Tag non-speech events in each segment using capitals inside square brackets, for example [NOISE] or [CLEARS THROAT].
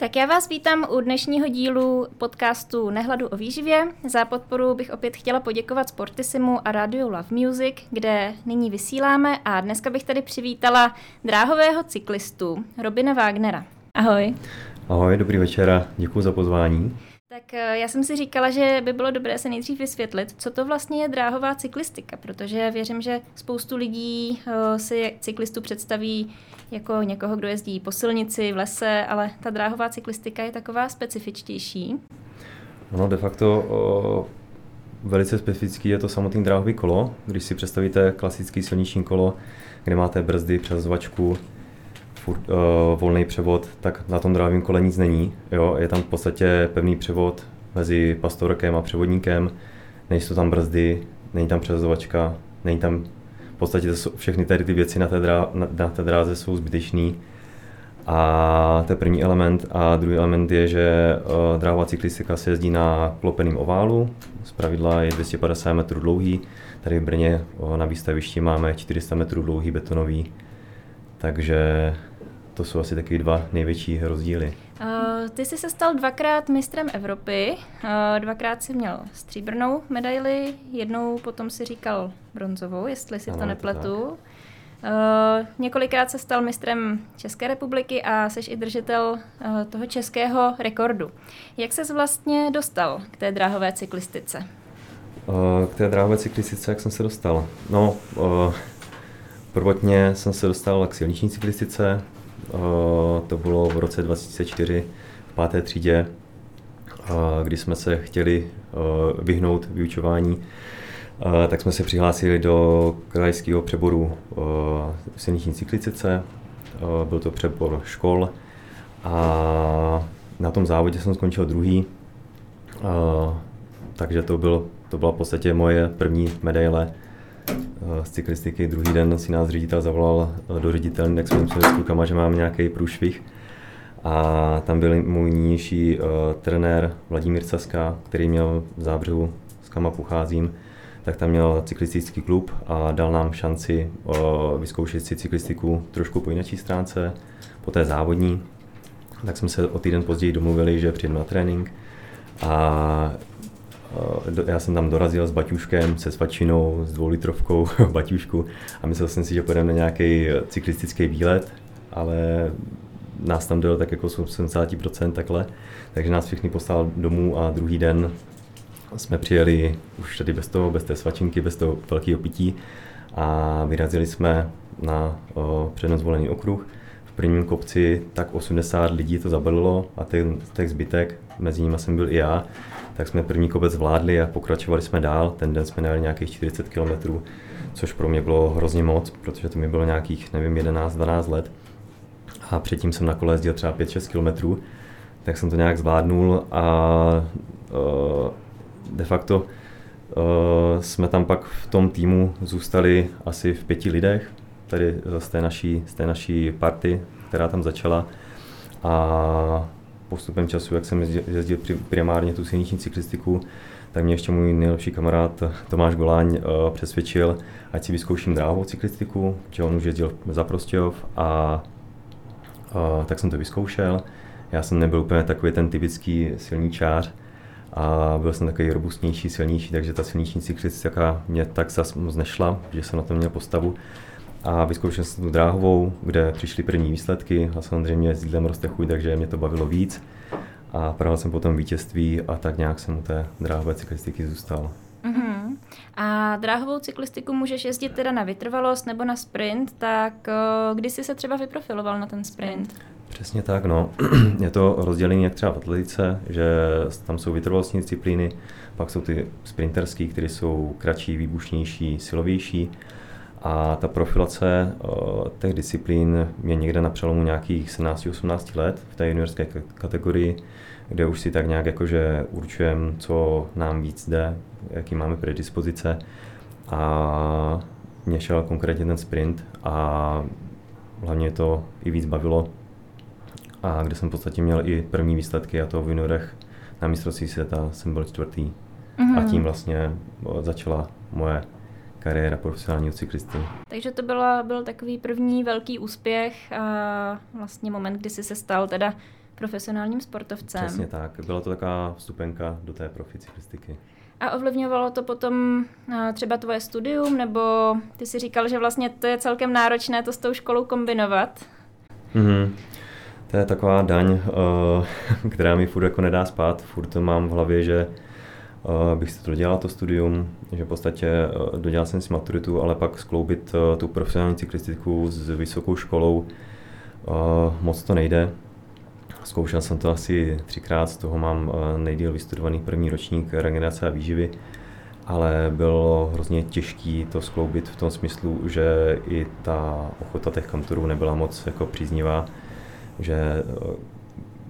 Tak já vás vítám u dnešního dílu podcastu Nehladu o výživě. Za podporu bych opět chtěla poděkovat Sportisimu a Radio Love Music, kde nyní vysíláme a dneska bych tady přivítala dráhového cyklistu Robina Wagnera. Ahoj. Ahoj, dobrý večer a děkuji za pozvání. Tak eh, já jsem si říkala, že by bylo dobré se nejdřív vysvětlit, co to vlastně je dráhová cyklistika, protože věřím, že spoustu lidí eh, si cyklistu představí jako někoho, kdo jezdí po silnici, v lese, ale ta dráhová cyklistika je taková specifičtější. No, de facto o, velice specifický je to samotný dráhový kolo. Když si představíte klasický silniční kolo, kde máte brzdy, přehazovačku, furt, uh, volný převod, tak na tom dráhovém kole nic není. Jo? Je tam v podstatě pevný převod mezi pastorkem a převodníkem, nejsou tam brzdy, není tam přehazovačka, není tam podstatě všechny tady ty věci na té, drá, na, na té dráze jsou zbytečný. A to je první element. A druhý element je, že uh, dráhová cyklistika se jezdí na klopeném oválu. Z pravidla je 250 metrů dlouhý. Tady v Brně uh, na výstavišti máme 400 metrů dlouhý betonový. Takže to jsou asi taky dva největší rozdíly. Uh, ty jsi se stal dvakrát mistrem Evropy, uh, dvakrát si měl stříbrnou medaili, jednou potom si říkal bronzovou, jestli si ano, to nepletu. To uh, několikrát se stal mistrem České republiky a jsi i držitel uh, toho českého rekordu. Jak ses vlastně dostal k té dráhové cyklistice? Uh, k té dráhové cyklistice, jak jsem se dostal? No, uh, prvotně jsem se dostal k silniční cyklistice, Eh, to bylo v roce 2004 v páté třídě, eh, kdy jsme se chtěli eh, vyhnout vyučování, tak jsme se přihlásili do krajského přeboru silniční cyklicice. Byl to přebor škol. A na tom závodě jsem skončil druhý, takže to, byl, to byla v podstatě moje první medaile. Eh, z cyklistiky. Druhý den si nás ředitel zavolal eh, do ředitelny, tak jsme museli s klukama, že mám nějaký průšvih. A tam byl můj nynější uh, trenér Vladimír Saska, který měl v zábřehu, s kama pocházím, tak tam měl cyklistický klub a dal nám šanci uh, vyzkoušet si cyklistiku trošku po jiné stránce, po té závodní. Tak jsme se o týden později domluvili, že přijedu na trénink a Eh, já jsem tam dorazil s baťuškem, se svačinou, s dvoulitrovkou [LAUGHS] baťušku a myslel jsem si, že pojedeme na nějaký cyklistický výlet, ale nás tam dojel tak jako 70% takhle, takže nás všechny poslal domů a druhý den jsme přijeli už tady bez toho, bez té svačinky, bez toho velkého pití a vyrazili jsme na přednost zvolený okruh. V prvním kopci tak 80 lidí to zabalilo a ten, ten zbytek, mezi nimi jsem byl i já, tak jsme první kopec zvládli a pokračovali jsme dál. Ten den jsme najeli nějakých 40 km, což pro mě bylo hrozně moc, protože to mi bylo nějakých, nevím, 11-12 let. A předtím jsem na kole jezdil třeba 5-6 km, tak jsem to nějak zvládnul a uh, de facto uh, jsme tam pak v tom týmu zůstali asi v pěti lidech, tady z té naší, z té naší party, která tam začala. A postupem času, jak jsem jezdil primárně tu silniční cyklistiku, tak mě ještě můj nejlepší kamarád Tomáš Goláň uh, přesvědčil, ať si vyzkouším dráhovou cyklistiku, že on už jezdil za Prostějov a uh, tak jsem to vyzkoušel. Já jsem nebyl úplně takový ten typický silničář a byl jsem takový robustnější, silnější, takže ta silniční cyklistika mě tak zas moc nešla, že jsem na to měl postavu a vyzkoušel jsem tu dráhovou, kde přišly první výsledky a samozřejmě s jídlem roste chuť, takže mě to bavilo víc. A právě jsem potom vítězství a tak nějak jsem u té dráhové cyklistiky zůstal. Uh-huh. A dráhovou cyklistiku můžeš jezdit teda na vytrvalost nebo na sprint, tak kdy jsi se třeba vyprofiloval na ten sprint? Přesně tak, no. [CLEARS THROAT] Je to rozdělení jak třeba v atletice, že tam jsou vytrvalostní disciplíny, pak jsou ty sprinterské, které jsou kratší, výbušnější, silovější a ta profilace uh, těch disciplín je někde na přelomu nějakých 17-18 let v té juniorské kategorii, kde už si tak nějak jakože určujeme, co nám víc jde, jaký máme predispozice. A mě šel konkrétně ten sprint a hlavně to i víc bavilo. A kde jsem v podstatě měl i první výsledky a to v juniorech na mistrovství světa jsem byl čtvrtý. Mm-hmm. A tím vlastně začala moje kariéra profesionálního cyklisty. Takže to byla, byl takový první velký úspěch a vlastně moment, kdy jsi se stal teda profesionálním sportovcem. Přesně tak. Byla to taková vstupenka do té profi cyklistiky. A ovlivňovalo to potom třeba tvoje studium, nebo ty si říkal, že vlastně to je celkem náročné to s tou školou kombinovat? Mm-hmm. To je taková daň, eh, [LAUGHS] která mi furt jako nedá spát. Furt to mám v hlavě, že bych si to dodělal to studium, že v podstatě eh, dodělal jsem si maturitu, ale pak skloubit tu profesionální cyklistiku s vysokou školou moc to nejde. Zkoušel jsem to asi třikrát, z toho mám nejdíl vystudovaný první ročník regenerace a výživy, ale bylo hrozně těžké to skloubit v tom smyslu, že i ta ochota těch kantorů nebyla moc jako příznivá že eh,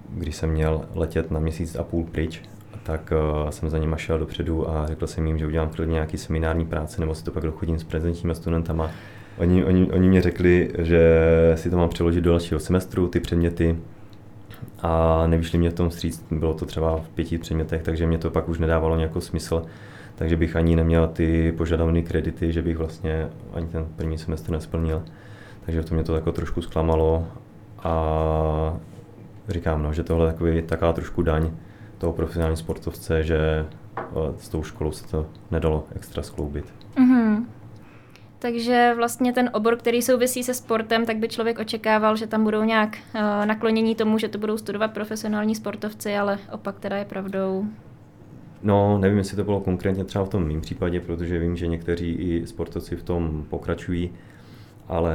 když jsem měl letět na měsíc a půl pryč, tak uh, jsem za nima šel dopředu a řekl jsem jim, že udělám klidně nějaký seminární práce, nebo si to pak dochodím s prezenčními studentama. Oni, oni, oni mě řekli, že si to mám přeložit do dalšího semestru, ty předměty, a nevyšli mě v tom stříc, bylo to třeba v pěti předmětech, takže mě to pak už nedávalo nějaký smysl, takže bych ani neměl ty požadované kredity, že bych vlastně ani ten první semestr nesplnil. Takže v tom mě to jako trošku zklamalo a říkám, no, že tohle je takový, taková trošku daň toho profesionální sportovce, že eh, s tou školou se to nedalo extra skloubit. Mm-hmm. Takže vlastně ten obor, který souvisí se sportem, tak by člověk očekával, že tam budou nějak uh, naklonění tomu, že to budou studovat profesionální sportovci, ale opak teda je pravdou. No, nevím, jestli to bylo konkrétně třeba v tom mém případě, protože vím, že někteří i sportovci v tom pokračují, ale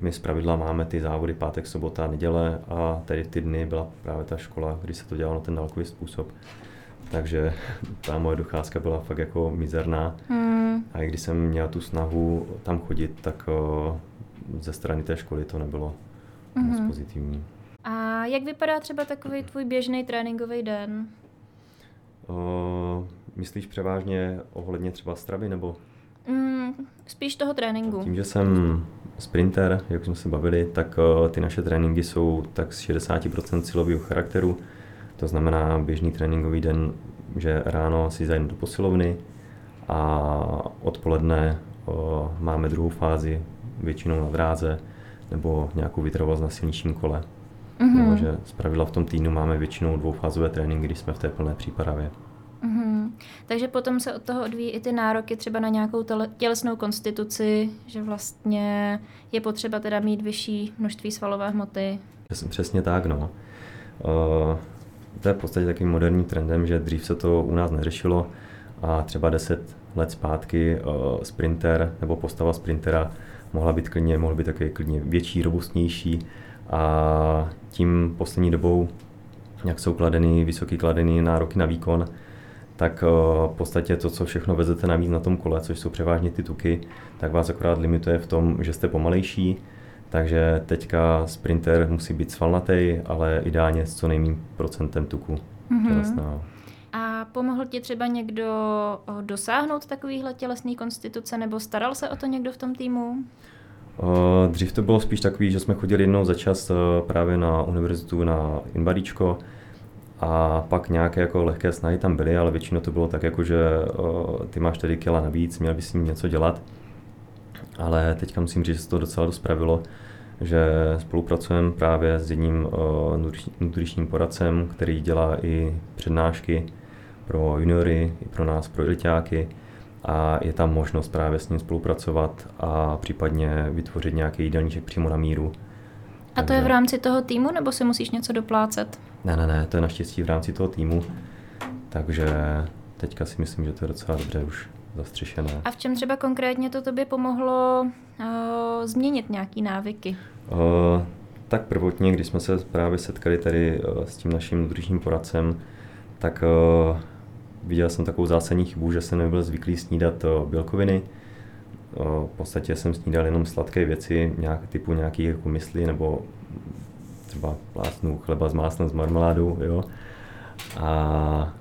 my pravidla máme ty závody pátek, sobota, neděle a tady ty dny byla právě ta škola, kdy se to dělalo na ten dálkový způsob. Takže [LAUGHS] ta moje docházka byla fakt jako mizerná. Hmm. A i když jsem měl tu snahu tam chodit, tak ze strany té školy to nebylo hmm. moc pozitivní. A jak vypadá třeba takový tvůj běžný tréninkový den? Uh, myslíš převážně ohledně třeba stravy nebo? Mm, spíš toho tréninku. Tím, že jsem sprinter, jak jsme se bavili, tak uh, ty naše tréninky jsou tak z 60% silového charakteru. To znamená běžný tréninkový den, že ráno si zajdu do posilovny a odpoledne uh, máme druhou fázi, většinou na dráze nebo nějakou vytrvalost na silničním kole. Mm-hmm. Jo, že pravidla v tom týdnu máme většinou dvoufázové tréninky, když jsme v té plné přípravě. Takže potom se od toho odvíjí i ty nároky třeba na nějakou tělesnou konstituci, že vlastně je potřeba teda mít vyšší množství svalové hmoty. Přesně tak, no. Uh, to je v podstatě takým moderním trendem, že dřív se to u nás neřešilo a třeba 10 let zpátky uh, sprinter nebo postava sprintera mohla být klidně, mohl být také klidně větší, robustnější a tím poslední dobou, jak jsou kladeny, vysoký kladený nároky na výkon, tak eh, v podstatě to, co všechno vezete navíc na tom kole, což jsou převážně ty tuky, tak vás akorát limituje v tom, že jste pomalejší, takže teďka sprinter musí být svalnatý, ale ideálně s co nejmým procentem tuku mm-hmm. A pomohl ti třeba někdo eh, dosáhnout takovýhle tělesný konstituce, nebo staral se o to někdo v tom týmu? Eh, dřív to bylo spíš takový, že jsme chodili jednou za čas právě na univerzitu na Invalíčko, a pak nějaké jako lehké snahy tam byly, ale většinou to bylo tak, jako že uh, ty máš tady kila navíc, měl bys s ním něco dělat. Ale teďka musím říct, že se to docela dost pravilo, že spolupracujeme právě s jedním nutričním poradcem, který dělá i přednášky pro juniory, i pro nás, pro elitáky a je tam možnost právě s ním spolupracovat a případně vytvořit nějaký jídelníček přímo na míru. A to je v rámci toho týmu, nebo si musíš něco doplácet? Ne, ne, ne, to je naštěstí v rámci toho týmu, takže teďka si myslím, že to je docela dobře už zastřešené. A v čem třeba konkrétně to tobě pomohlo uh, změnit nějaký návyky? Uh, tak prvotně, když jsme se právě setkali tady uh, s tím naším nutričním poradcem, tak uh, viděl jsem takovou zásadní chybu, že jsem nebyl zvyklý snídat uh, bílkoviny. Uh, v podstatě jsem snídal jenom sladké věci, nějak, typu nějakých jako mysli nebo třeba plásnu chleba s máslem s marmeládou, jo. A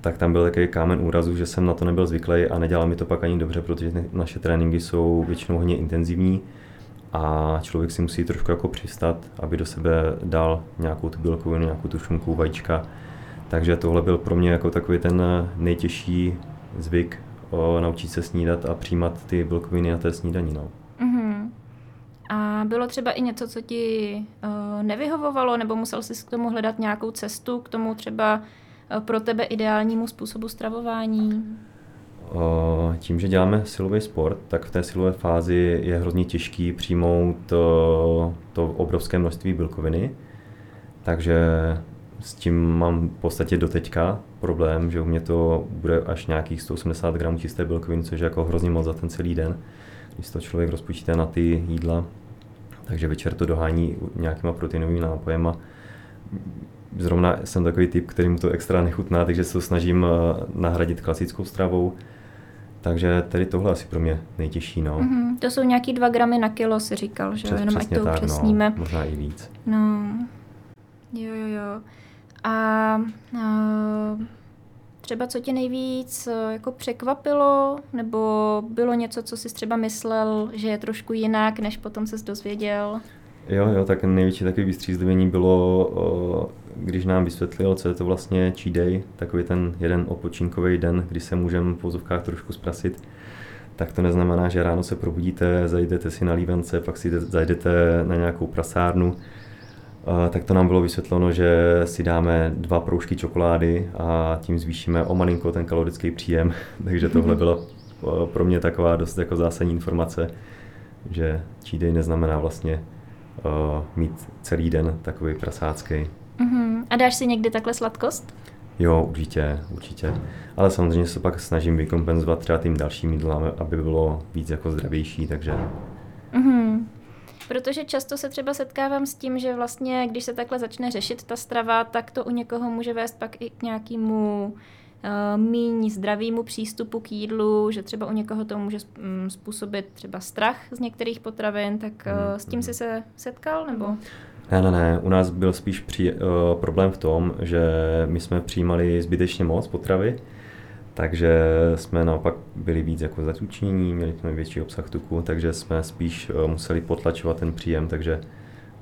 tak tam byl takový kámen úrazu, že jsem na to nebyl zvyklý a nedělal mi to pak ani dobře, protože naše tréninky jsou většinou hodně intenzivní a člověk si musí trošku jako přistat, aby do sebe dal nějakou tu bílkovinu, nějakou tu šunku, vajíčka. Takže tohle byl pro mě jako takový ten nejtěžší zvyk o, naučit se snídat a přijímat ty bílkoviny na té snídaní. No. Bylo třeba i něco, co ti uh, nevyhovovalo, nebo musel jsi k tomu hledat nějakou cestu, k tomu třeba uh, pro tebe ideálnímu způsobu stravování? Tím, že děláme silový sport, tak v té silové fázi je hrozně těžký přijmout to, to obrovské množství bílkoviny. Takže s tím mám v podstatě doteďka problém, že u mě to bude až nějakých 180 gramů čisté bílkoviny, což je jako hrozně moc za ten celý den, když to člověk rozpočítá na ty jídla. Takže večer to dohání nějakýma proteinovými nápojema. Zrovna jsem takový typ, který mu to extra nechutná, takže se to snažím eh, nahradit klasickou stravou. Takže tady tohle asi pro mě nejtěžší. No. Mm-hmm. To jsou nějaký dva gramy na kilo, si říkal, že Přes, jenom ať to tak, upřesníme. No, možná i víc. No, jo, jo, jo. A, a třeba co tě nejvíc eh, jako překvapilo, nebo bylo něco, co jsi třeba myslel, že je trošku jinak, než potom se dozvěděl? Jo, jo, tak největší takový vystřízlivění bylo, když nám vysvětlil, co je to vlastně cheat day, takový ten jeden odpočinkový den, kdy se můžeme v pozovkách trošku zprasit. Tak to neznamená, že ráno se probudíte, zajdete si na lívence, pak si zajdete na nějakou prasárnu, tak to nám bylo vysvětleno, že si dáme dva proužky čokolády a tím zvýšíme o malinko ten kalorický příjem. [LAUGHS] Takže tohle byla pro mě taková dost jako zásadní informace, že cheat day neznamená vlastně uh, mít celý den takový prasácký. Uh-huh. A dáš si někdy takhle sladkost? Jo, určitě, určitě. Ale samozřejmě se pak snažím vykompenzovat třeba tím dalším jídlem, aby bylo víc jako zdravější, takže... Uh-huh. Protože často se třeba setkávám s tím, že vlastně, když se takhle začne řešit ta strava, tak to u někoho může vést pak i k nějakému uh, míň zdravému přístupu k jídlu, že třeba u někoho to může mm, způsobit třeba strach z některých potravin, tak uh, s tím jsi se setkal, nebo? Ne, ne, ne. U nás byl spíš při, uh, problém v tom, že my jsme přijímali zbytečně moc potravy, takže jsme naopak byli víc jako zatučnění, měli jsme větší obsah tuku, takže jsme spíš uh, museli potlačovat ten příjem, takže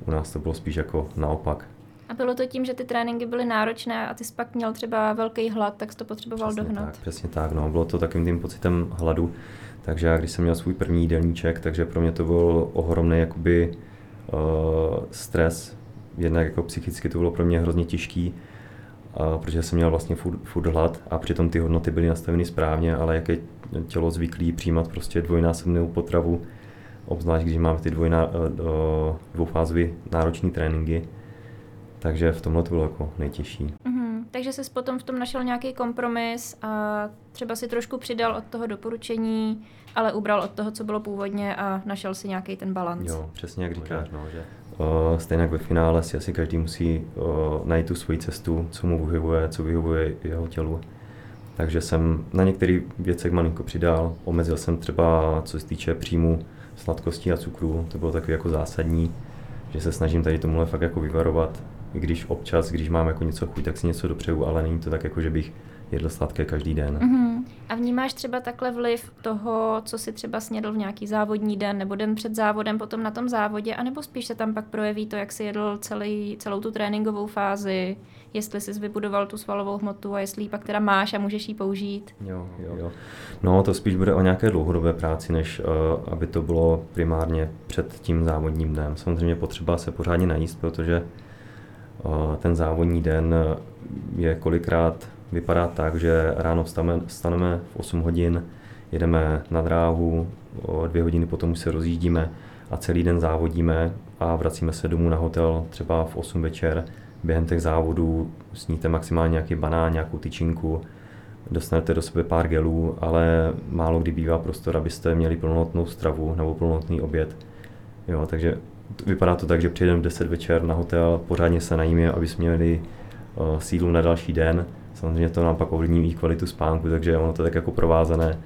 u nás to bylo spíš jako naopak. A bylo to tím, že ty tréninky byly náročné a ty jsi pak měl třeba velký hlad, tak jsi to potřeboval přesně dohnat. Tak, přesně tak, no. Bylo to takovým tím pocitem hladu. Takže já, když jsem měl svůj první jídelníček, takže pro mě to byl ohromný jakoby uh, stres. Jednak jako psychicky to bylo pro mě hrozně těžký, uh, protože jsem měl vlastně furt, furt hlad a přitom ty hodnoty byly nastaveny správně, ale jak je tělo zvyklý přijímat prostě dvojnásobnou potravu, obzvlášť když máme ty dvojná, uh, dvoufázové náročné tréninky, takže v tomhle to bylo jako nejtěžší. Mm-hmm. Takže jsi potom v tom našel nějaký kompromis a třeba si trošku přidal od toho doporučení, ale ubral od toho, co bylo původně a našel si nějaký ten balans. Jo, přesně jak říkáš, no, že uh, stejně jak ve finále si asi každý musí uh, najít tu svoji cestu, co mu vyhovuje, co vyhovuje jeho tělu. Takže jsem na některých věcech malinko přidal, omezil jsem třeba, co se týče příjmu sladkostí a cukru, to bylo takový jako zásadní, že se snažím tady tomuhle fakt jako vyvarovat, když občas, když mám jako něco chuť, tak si něco dopřeju, ale není to tak jako, že bych jedl sladké každý den. Mm-hmm. A vnímáš třeba takhle vliv toho, co si třeba snědl v nějaký závodní den nebo den před závodem, potom na tom závodě, anebo spíš se tam pak projeví to, jak si jedl celý, celou tu tréninkovou fázi, jestli jsi vybudoval tu svalovou hmotu a jestli ji pak teda máš a můžeš ji použít? Jo, jo, jo. No to spíš bude o nějaké dlouhodobé práci, než uh, aby to bylo primárně před tím závodním dnem. Samozřejmě potřeba se pořádně najíst, protože ten závodní den je kolikrát vypadá tak, že ráno vstaneme v 8 hodin, jedeme na dráhu, o dvě hodiny potom už se rozjíždíme a celý den závodíme a vracíme se domů na hotel třeba v 8 večer. Během těch závodů sníte maximálně nějaký banán, nějakou tyčinku, dostanete do sebe pár gelů, ale málo kdy bývá prostor, abyste měli plnohodnotnou stravu nebo plnohodnotný oběd. Jo, takže vypadá to tak, že přijedeme v 10 večer na hotel, pořádně se najíme, aby jsme měli uh, sídlu na další den. Samozřejmě to nám pak ovlivní i kvalitu spánku, takže ono to tak jako provázané,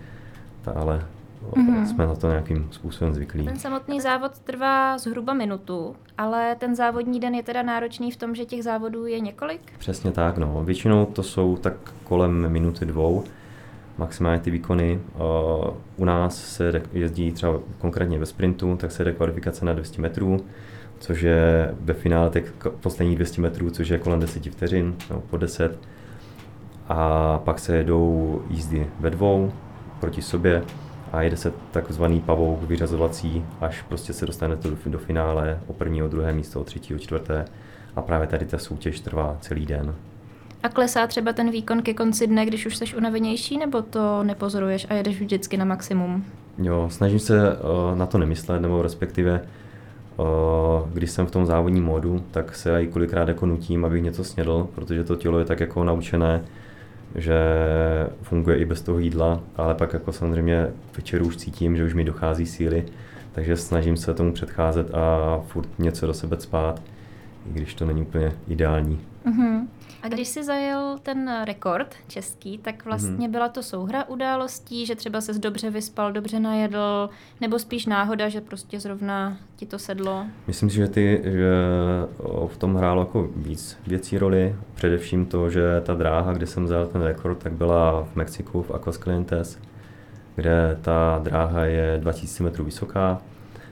ale mm-hmm. jsme na to nějakým způsobem zvyklí. Ten samotný závod trvá zhruba minutu, ale ten závodní den je teda náročný v tom, že těch závodů je několik? Přesně tak, no. Většinou to jsou tak kolem minuty dvou, maximálně ty výkony. U nás se jezdí třeba konkrétně ve sprintu, tak se jde kvalifikace na 200 metrů, což je ve finále těch posledních 200 metrů, což je kolem 10 vteřin, no, po 10. A pak se jedou jízdy ve dvou, proti sobě a jede se takzvaný pavouk vyřazovací, až prostě se dostanete do, do finále o první, o druhé místo, o třetí, o čtvrté a právě tady ta soutěž trvá celý den. A klesá třeba ten výkon ke konci dne, když už jsi unavenější, nebo to nepozoruješ a jedeš vždycky na maximum? Jo, snažím se uh, na to nemyslet, nebo respektive uh, když jsem v tom závodním módu, tak se i kolikrát jako nutím, abych něco snědl, protože to tělo je tak jako naučené, že funguje i bez toho jídla, ale pak jako samozřejmě večeru už cítím, že už mi dochází síly, takže snažím se tomu předcházet a furt něco do sebe spát, i když to není úplně ideální. Mm-hmm. A když jsi zajel ten rekord český, tak vlastně byla to souhra událostí, že třeba se dobře vyspal, dobře najedl, nebo spíš náhoda, že prostě zrovna ti to sedlo? Myslím si, že, ty, že v tom hrálo jako víc věcí roli. Především to, že ta dráha, kde jsem zajel ten rekord, tak byla v Mexiku, v Aquascalientes, kde ta dráha je 2000 metrů vysoká,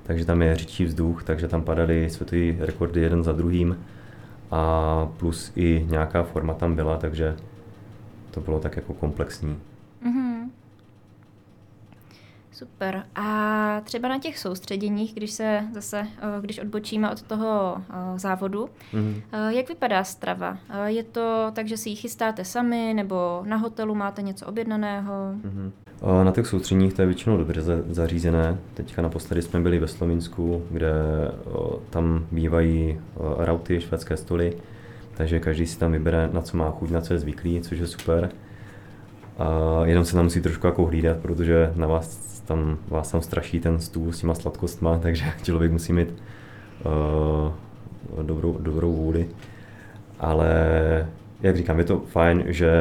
takže tam je řidčí vzduch, takže tam padaly světové rekordy jeden za druhým a plus i nějaká forma tam byla, takže to bylo tak jako komplexní. Mm-hmm. Super. A třeba na těch soustředěních, když se zase, eh, když odbočíme od toho eh, závodu, mm-hmm. jak vypadá strava? Je to tak, že si ji chystáte sami, nebo na hotelu máte něco objednaného? Mm-hmm. Na těch soustředních to je většinou dobře zařízené. Teďka naposledy jsme byli ve Slovinsku, kde tam bývají rauty, švédské stoly, takže každý si tam vybere, na co má chuť, na co je zvyklý, což je super. A jenom se tam musí trošku jako hlídat, protože na vás tam, vás tam straší ten stůl s těma sladkostma, [LAUGHS] takže člověk musí mít uh, dobrou, dobrou vůli. Ale jak říkám, je to fajn, že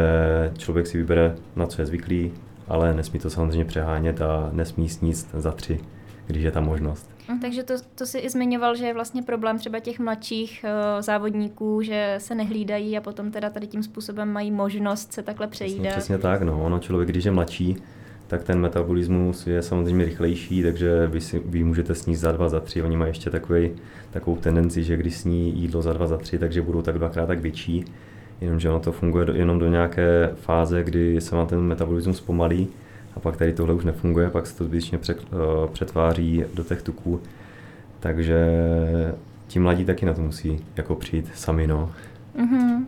člověk si vybere, na co je zvyklý, ale nesmí to samozřejmě přehánět a nesmí sníst za tři, když je ta možnost. Hm, takže to, to si i zmiňoval, že je vlastně problém třeba těch mladších uh, závodníků, že se nehlídají a potom teda tady tím způsobem mají možnost se takhle přejídat. Přesně, přesně tak, no. Ono člověk, když je mladší, tak ten metabolismus je samozřejmě rychlejší, takže vy, si, vy můžete sníst za dva, za tři. Oni mají ještě takový, takovou tendenci, že když sní jídlo za dva, za tři, takže budou tak dvakrát tak větší jenomže ono to funguje do, jenom do nějaké fáze, kdy se vám ten metabolismus zpomalí a pak tady tohle už nefunguje, pak se to zbytečně uh, přetváří do těch tuků. Takže ti mladí taky na to musí jako přijít sami, no. Mm-hmm.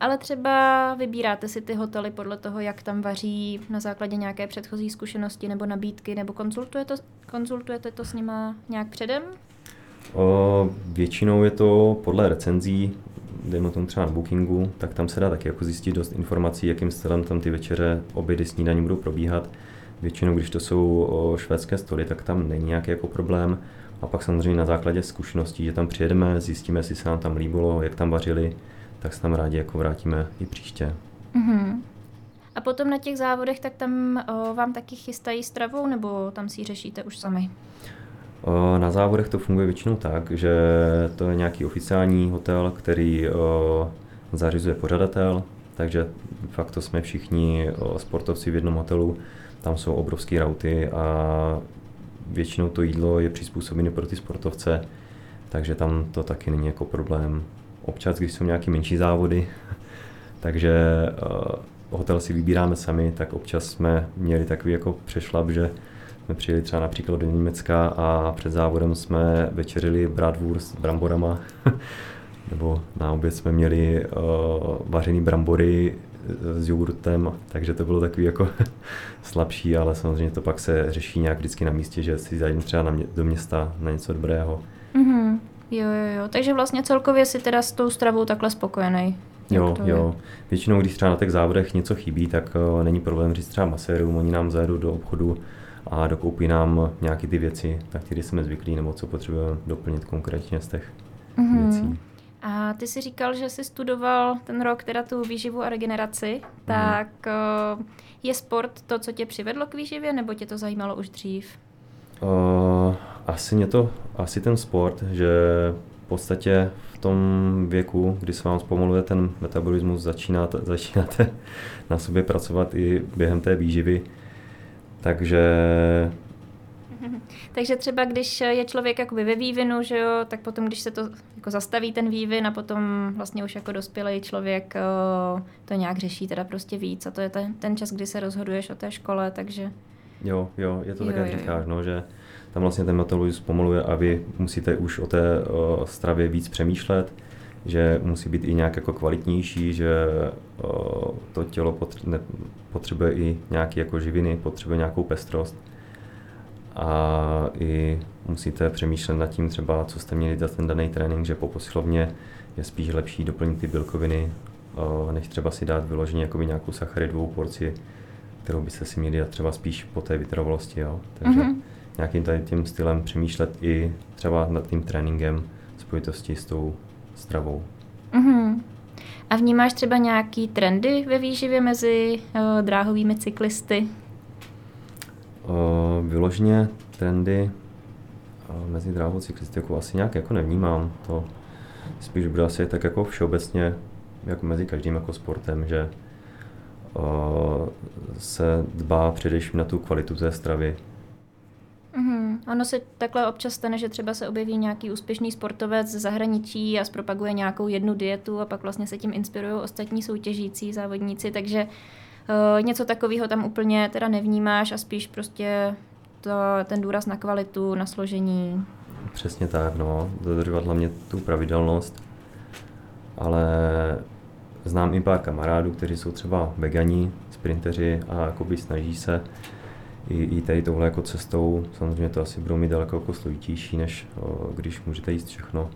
Ale třeba vybíráte si ty hotely podle toho, jak tam vaří na základě nějaké předchozí zkušenosti nebo nabídky, nebo konzultujete, konzultujete to s nima nějak předem? O, většinou je to podle recenzí, dejme tomu třeba na Bookingu, tak tam se dá taky jako zjistit dost informací, jakým stylem tam ty večeře, obědy, snídaní budou probíhat. Většinou, když to jsou švédské stoly, tak tam není nějaký jako problém. A pak samozřejmě na základě zkušeností, že tam přijedeme, zjistíme, jestli se nám tam líbilo, jak tam vařili, tak se tam rádi jako vrátíme i příště. Mm-hmm. A potom na těch závodech, tak tam o, vám taky chystají stravu, nebo tam si ji řešíte už sami? Na závodech to funguje většinou tak, že to je nějaký oficiální hotel, který zařizuje pořadatel, takže fakt to jsme všichni sportovci v jednom hotelu, tam jsou obrovské rauty a většinou to jídlo je přizpůsobené pro ty sportovce, takže tam to taky není jako problém. Občas, když jsou nějaké menší závody, [LAUGHS] takže hotel si vybíráme sami, tak občas jsme měli takový jako přešlap, že jsme přijeli třeba například do Německa a před závodem jsme večerili bratwurst s bramborama, [LAUGHS] nebo na oběd jsme měli uh, vařený brambory eh, s jogurtem, takže to bylo takový jako [LAUGHS] slabší, ale samozřejmě to pak se řeší nějak vždycky na místě, že si zajdeme třeba na mě, do města na něco dobrého. Mm-hmm. Jo, jo, jo. Takže vlastně celkově si teda s tou stravou takhle spokojený. Jo, jo. Většinou, když třeba na těch závodech něco chybí, tak uh, není problém říct třeba masérům, oni nám zajedou do obchodu a dokoupí nám nějaké ty věci, na které jsme zvyklí, nebo co potřebujeme doplnit konkrétně z těch mm-hmm. věcí. A ty jsi říkal, že jsi studoval ten rok teda tu výživu a regeneraci, mm. tak uh, je sport to, co tě přivedlo k výživě, nebo tě to zajímalo už dřív? Uh, asi mě to, asi ten sport, že v podstatě v tom věku, kdy se vám zpomaluje ten metabolismus, začínáte, [LAUGHS] začínáte na sobě pracovat i během té výživy, takže [LAUGHS] Takže třeba když je člověk jakoby ve vývinu, že jo, tak potom, když se to jako zastaví ten vývin a potom vlastně už jako dospělý člověk o, to nějak řeší teda prostě víc a to je ten, ten čas, kdy se rozhoduješ o té škole, takže... Jo, jo, je to tak, jak říkáš, no, že tam vlastně ten metabolismus pomaluje a vy musíte už o té uh, stravě víc přemýšlet, že musí být i nějak jako kvalitnější, že to tělo potřebuje i nějaké jako živiny, potřebuje nějakou pestrost a i musíte přemýšlet nad tím třeba, co jste měli za ten daný trénink, že po posilovně je spíš lepší doplnit ty bílkoviny, než třeba si dát vyloženě jako nějakou sacharidovou porci, kterou byste si měli dát třeba spíš po té vytrvalosti. Jo. Takže mm-hmm nějakým tady tím stylem přemýšlet i třeba nad tím tréninkem spojitosti s tou stravou. Mm-hmm. A vnímáš třeba nějaký trendy ve výživě mezi uh, dráhovými cyklisty? Uh, vyloženě trendy uh, mezi dráhovou cyklistikou asi nějak jako nevnímám. To spíš bude asi tak jako všeobecně jako mezi každým jako sportem, že uh, se dbá především na tu kvalitu té stravy. Ono se takhle občas stane, že třeba se objeví nějaký úspěšný sportovec z zahraničí a zpropaguje nějakou jednu dietu a pak vlastně se tím inspirují ostatní soutěžící závodníci, takže uh, něco takového tam úplně teda nevnímáš a spíš prostě to, ten důraz na kvalitu, na složení. Přesně tak, no. Dodržovat hlavně tu pravidelnost, ale znám i pár kamarádů, kteří jsou třeba vegani, sprinteři a jakoby snaží se i, i tady touhle jako cestou, samozřejmě to asi budou mít daleko jako složitější, než o, když můžete jíst všechno.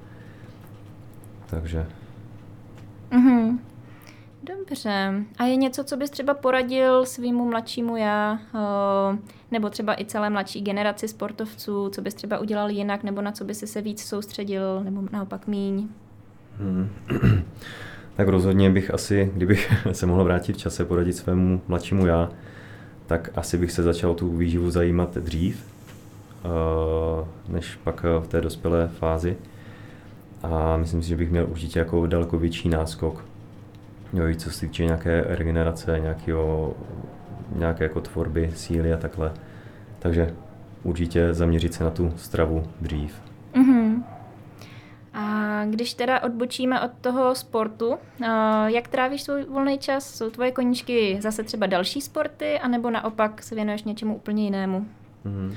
Takže. Mm-hmm. Dobře. A je něco, co bys třeba poradil svýmu mladšímu já, o, nebo třeba i celé mladší generaci sportovců, co bys třeba udělal jinak, nebo na co bys se víc soustředil, nebo naopak míň? Hmm. [CLEARS THROAT] tak rozhodně bych asi, kdybych [LAUGHS] se mohl vrátit v čase, poradit svému mladšímu já, tak asi bych se začal tu výživu zajímat dřív, eh, než pak v té dospělé fázi. A myslím si, že bych měl určitě jako daleko větší náskok, jo, co se týče nějaké regenerace, nějakého, nějaké jako tvorby síly a takhle. Takže určitě zaměřit se na tu stravu dřív. Mm-hmm. A když teda odbočíme od toho sportu, jak trávíš svůj volný čas? Jsou tvoje koníčky zase třeba další sporty, anebo naopak se věnuješ něčemu úplně jinému? Mm-hmm.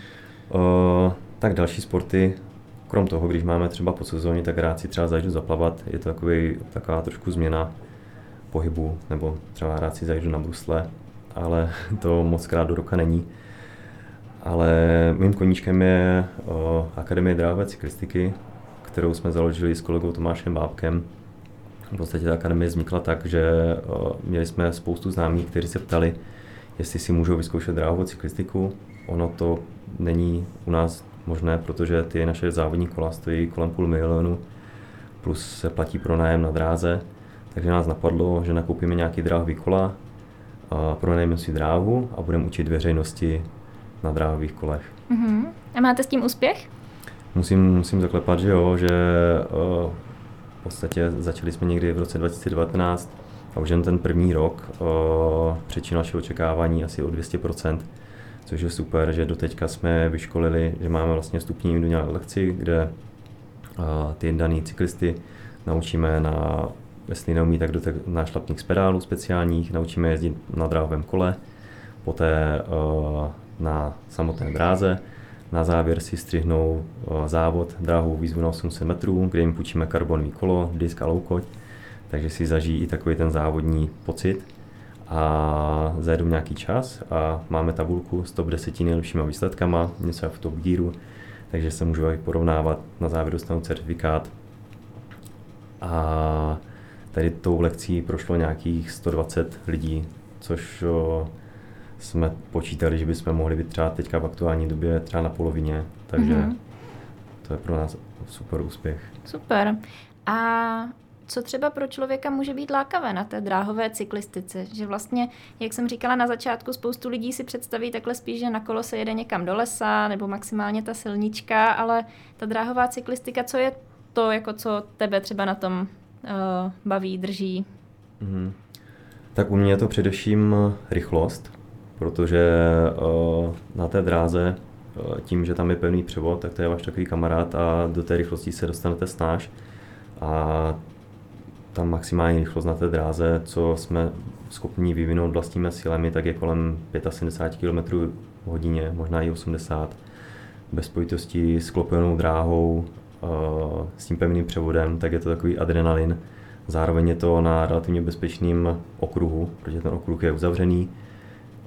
Uh, tak další sporty, krom toho, když máme třeba po sezóně, tak rád si třeba zajdu zaplavat. Je to takový, taková trošku změna pohybu, nebo třeba rád si zajdu na brusle, ale [LAUGHS] to moc krát do roka není. Ale mým koníčkem je uh, Akademie dráhové cyklistiky, kterou jsme založili s kolegou Tomášem Bábkem. V podstatě ta akademie vznikla tak, že měli jsme spoustu známých, kteří se ptali, jestli si můžou vyzkoušet dráhovou cyklistiku. Ono to není u nás možné, protože ty naše závodní kola stojí kolem půl milionu, plus se platí pronájem na dráze. Takže nás napadlo, že nakoupíme nějaký dráhový kola, pronajmeme si dráhu a budeme učit veřejnosti na dráhových kolech. Uh-huh. A máte s tím úspěch? Musím, musím zaklepat, že jo, že uh, v podstatě začali jsme někdy v roce 2019 a už jen ten první rok uh, přečí naše očekávání asi o 200%, což je super, že doteďka jsme vyškolili, že máme vlastně vstupní individuální lekci, kde uh, ty daný cyklisty naučíme na, jestli neumí, tak do na šlapných spedálů speciálních, naučíme jezdit na dráhovém kole, poté uh, na samotné dráze, na závěr si střihnou eh, závod dráhou výzvu na 800 metrů, kde jim půjčíme karbonový kolo, disk a loukoť, takže si zažijí i takový ten závodní pocit. A zajedou nějaký čas a máme tabulku s top 10 nejlepšíma výsledkama, něco v top gearu, takže se můžou i porovnávat, na závěr dostanou certifikát. A tady tou lekcí prošlo nějakých 120 lidí, což eh, jsme počítali, že bychom mohli být třeba teďka v aktuální době třeba na polovině, takže mm-hmm. to je pro nás super úspěch. Super. A co třeba pro člověka může být lákavé na té dráhové cyklistice? Že vlastně, jak jsem říkala na začátku, spoustu lidí si představí takhle spíš, že na kolo se jede někam do lesa nebo maximálně ta silnička, ale ta dráhová cyklistika, co je to, jako co tebe třeba na tom uh, baví, drží? Mm-hmm. Tak u mě je to především rychlost, protože uh, na té dráze tím, že tam je pevný převod, tak to je váš takový kamarád a do té rychlosti se dostanete snáš. A ta maximální rychlost na té dráze, co jsme schopni vyvinout vlastními silami, tak je kolem 75 km hodině, možná i 80 bez spojitosti s klopenou dráhou, s tím pevným převodem, tak je to takový adrenalin. Zároveň je to na relativně bezpečném okruhu, protože ten okruh je uzavřený.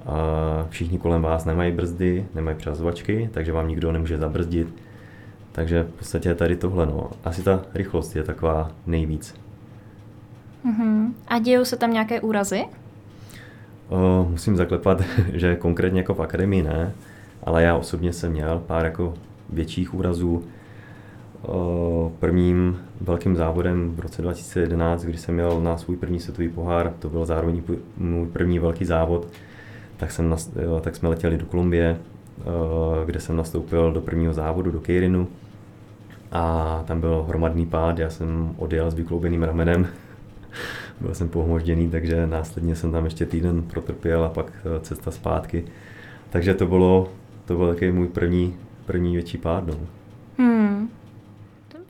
A všichni kolem vás nemají brzdy, nemají přehazovačky, takže vám nikdo nemůže zabrzdit. Takže v podstatě tady tohle, no. Asi ta rychlost je taková nejvíc. Uh-huh. A dějou se tam nějaké úrazy? O, musím zaklepat, [LAUGHS] že konkrétně jako v akademii ne, ale já osobně jsem měl pár jako větších úrazů. O, prvním velkým závodem v roce 2011, kdy jsem měl na svůj první světový pohár, to byl zároveň můj první velký závod, tak, jsem, jo, tak jsme letěli do Kolumbie, kde jsem nastoupil do prvního závodu, do Keirinu. A tam byl hromadný pád, já jsem odjel s vykloubeným ramenem, [LAUGHS] byl jsem pohmožděný, takže následně jsem tam ještě týden protrpěl a pak eh, cesta zpátky. Takže to bylo, to byl takový můj první, první větší pád. No. Hmm.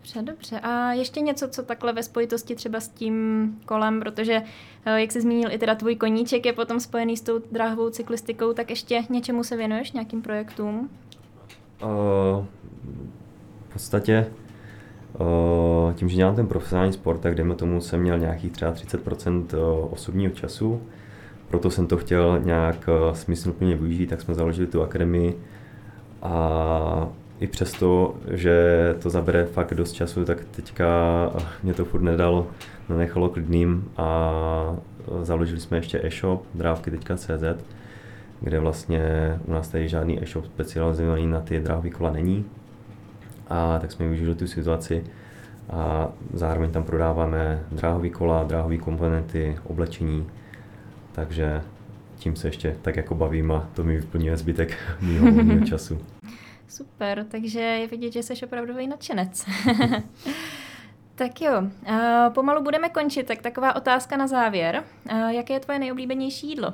Dobře, dobře. A ještě něco, co takhle ve spojitosti třeba s tím kolem, protože, eh, jak jsi zmínil, i teda tvůj koníček je potom spojený s tou dráhovou cyklistikou, tak ještě něčemu se věnuješ, nějakým projektům? Uh, v podstatě uh, tím, že dělám ten profesionální sport, tak dejme tomu jsem měl nějakých třeba 30% osobního času, proto jsem to chtěl nějak smysluplně využít, tak jsme založili tu akademii a i přesto, že to zabere fakt dost času, tak teďka mě to furt nedalo, nenechalo klidným a založili jsme ještě e-shop drávky.cz, kde vlastně u nás tady žádný e-shop specializovaný na ty dráhový kola není. A tak jsme využili tu situaci a zároveň tam prodáváme dráhové kola, dráhové komponenty, oblečení, takže tím se ještě tak jako bavím a to mi vyplňuje zbytek [LAUGHS] mého času. Super, takže je vidět, že jsi opravdový nadšenec. [LAUGHS] tak jo, pomalu budeme končit, tak taková otázka na závěr. Jaké je tvoje nejoblíbenější jídlo?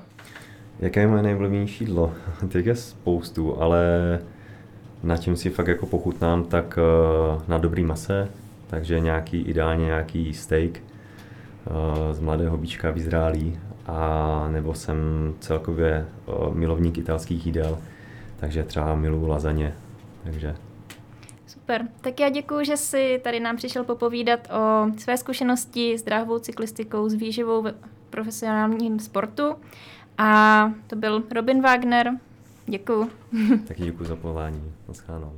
Jaké je moje nejoblíbenější jídlo? [LAUGHS] Těch je spoustu, ale na čem si fakt jako pochutnám, tak uh, na dobrý mase, takže nějaký, ideálně nějaký steak z mladého bíčka vyzrálý, a nebo jsem celkově milovník italských jídel, takže třeba miluji lazaně. Takže Super. Tak já děkuji, že jsi tady nám přišel popovídat o své zkušenosti s dráhovou cyklistikou, s výživou v profesionálním sportu. A to byl Robin Wagner. Děkuji. Taky děkuji za povolání. Naschledanou.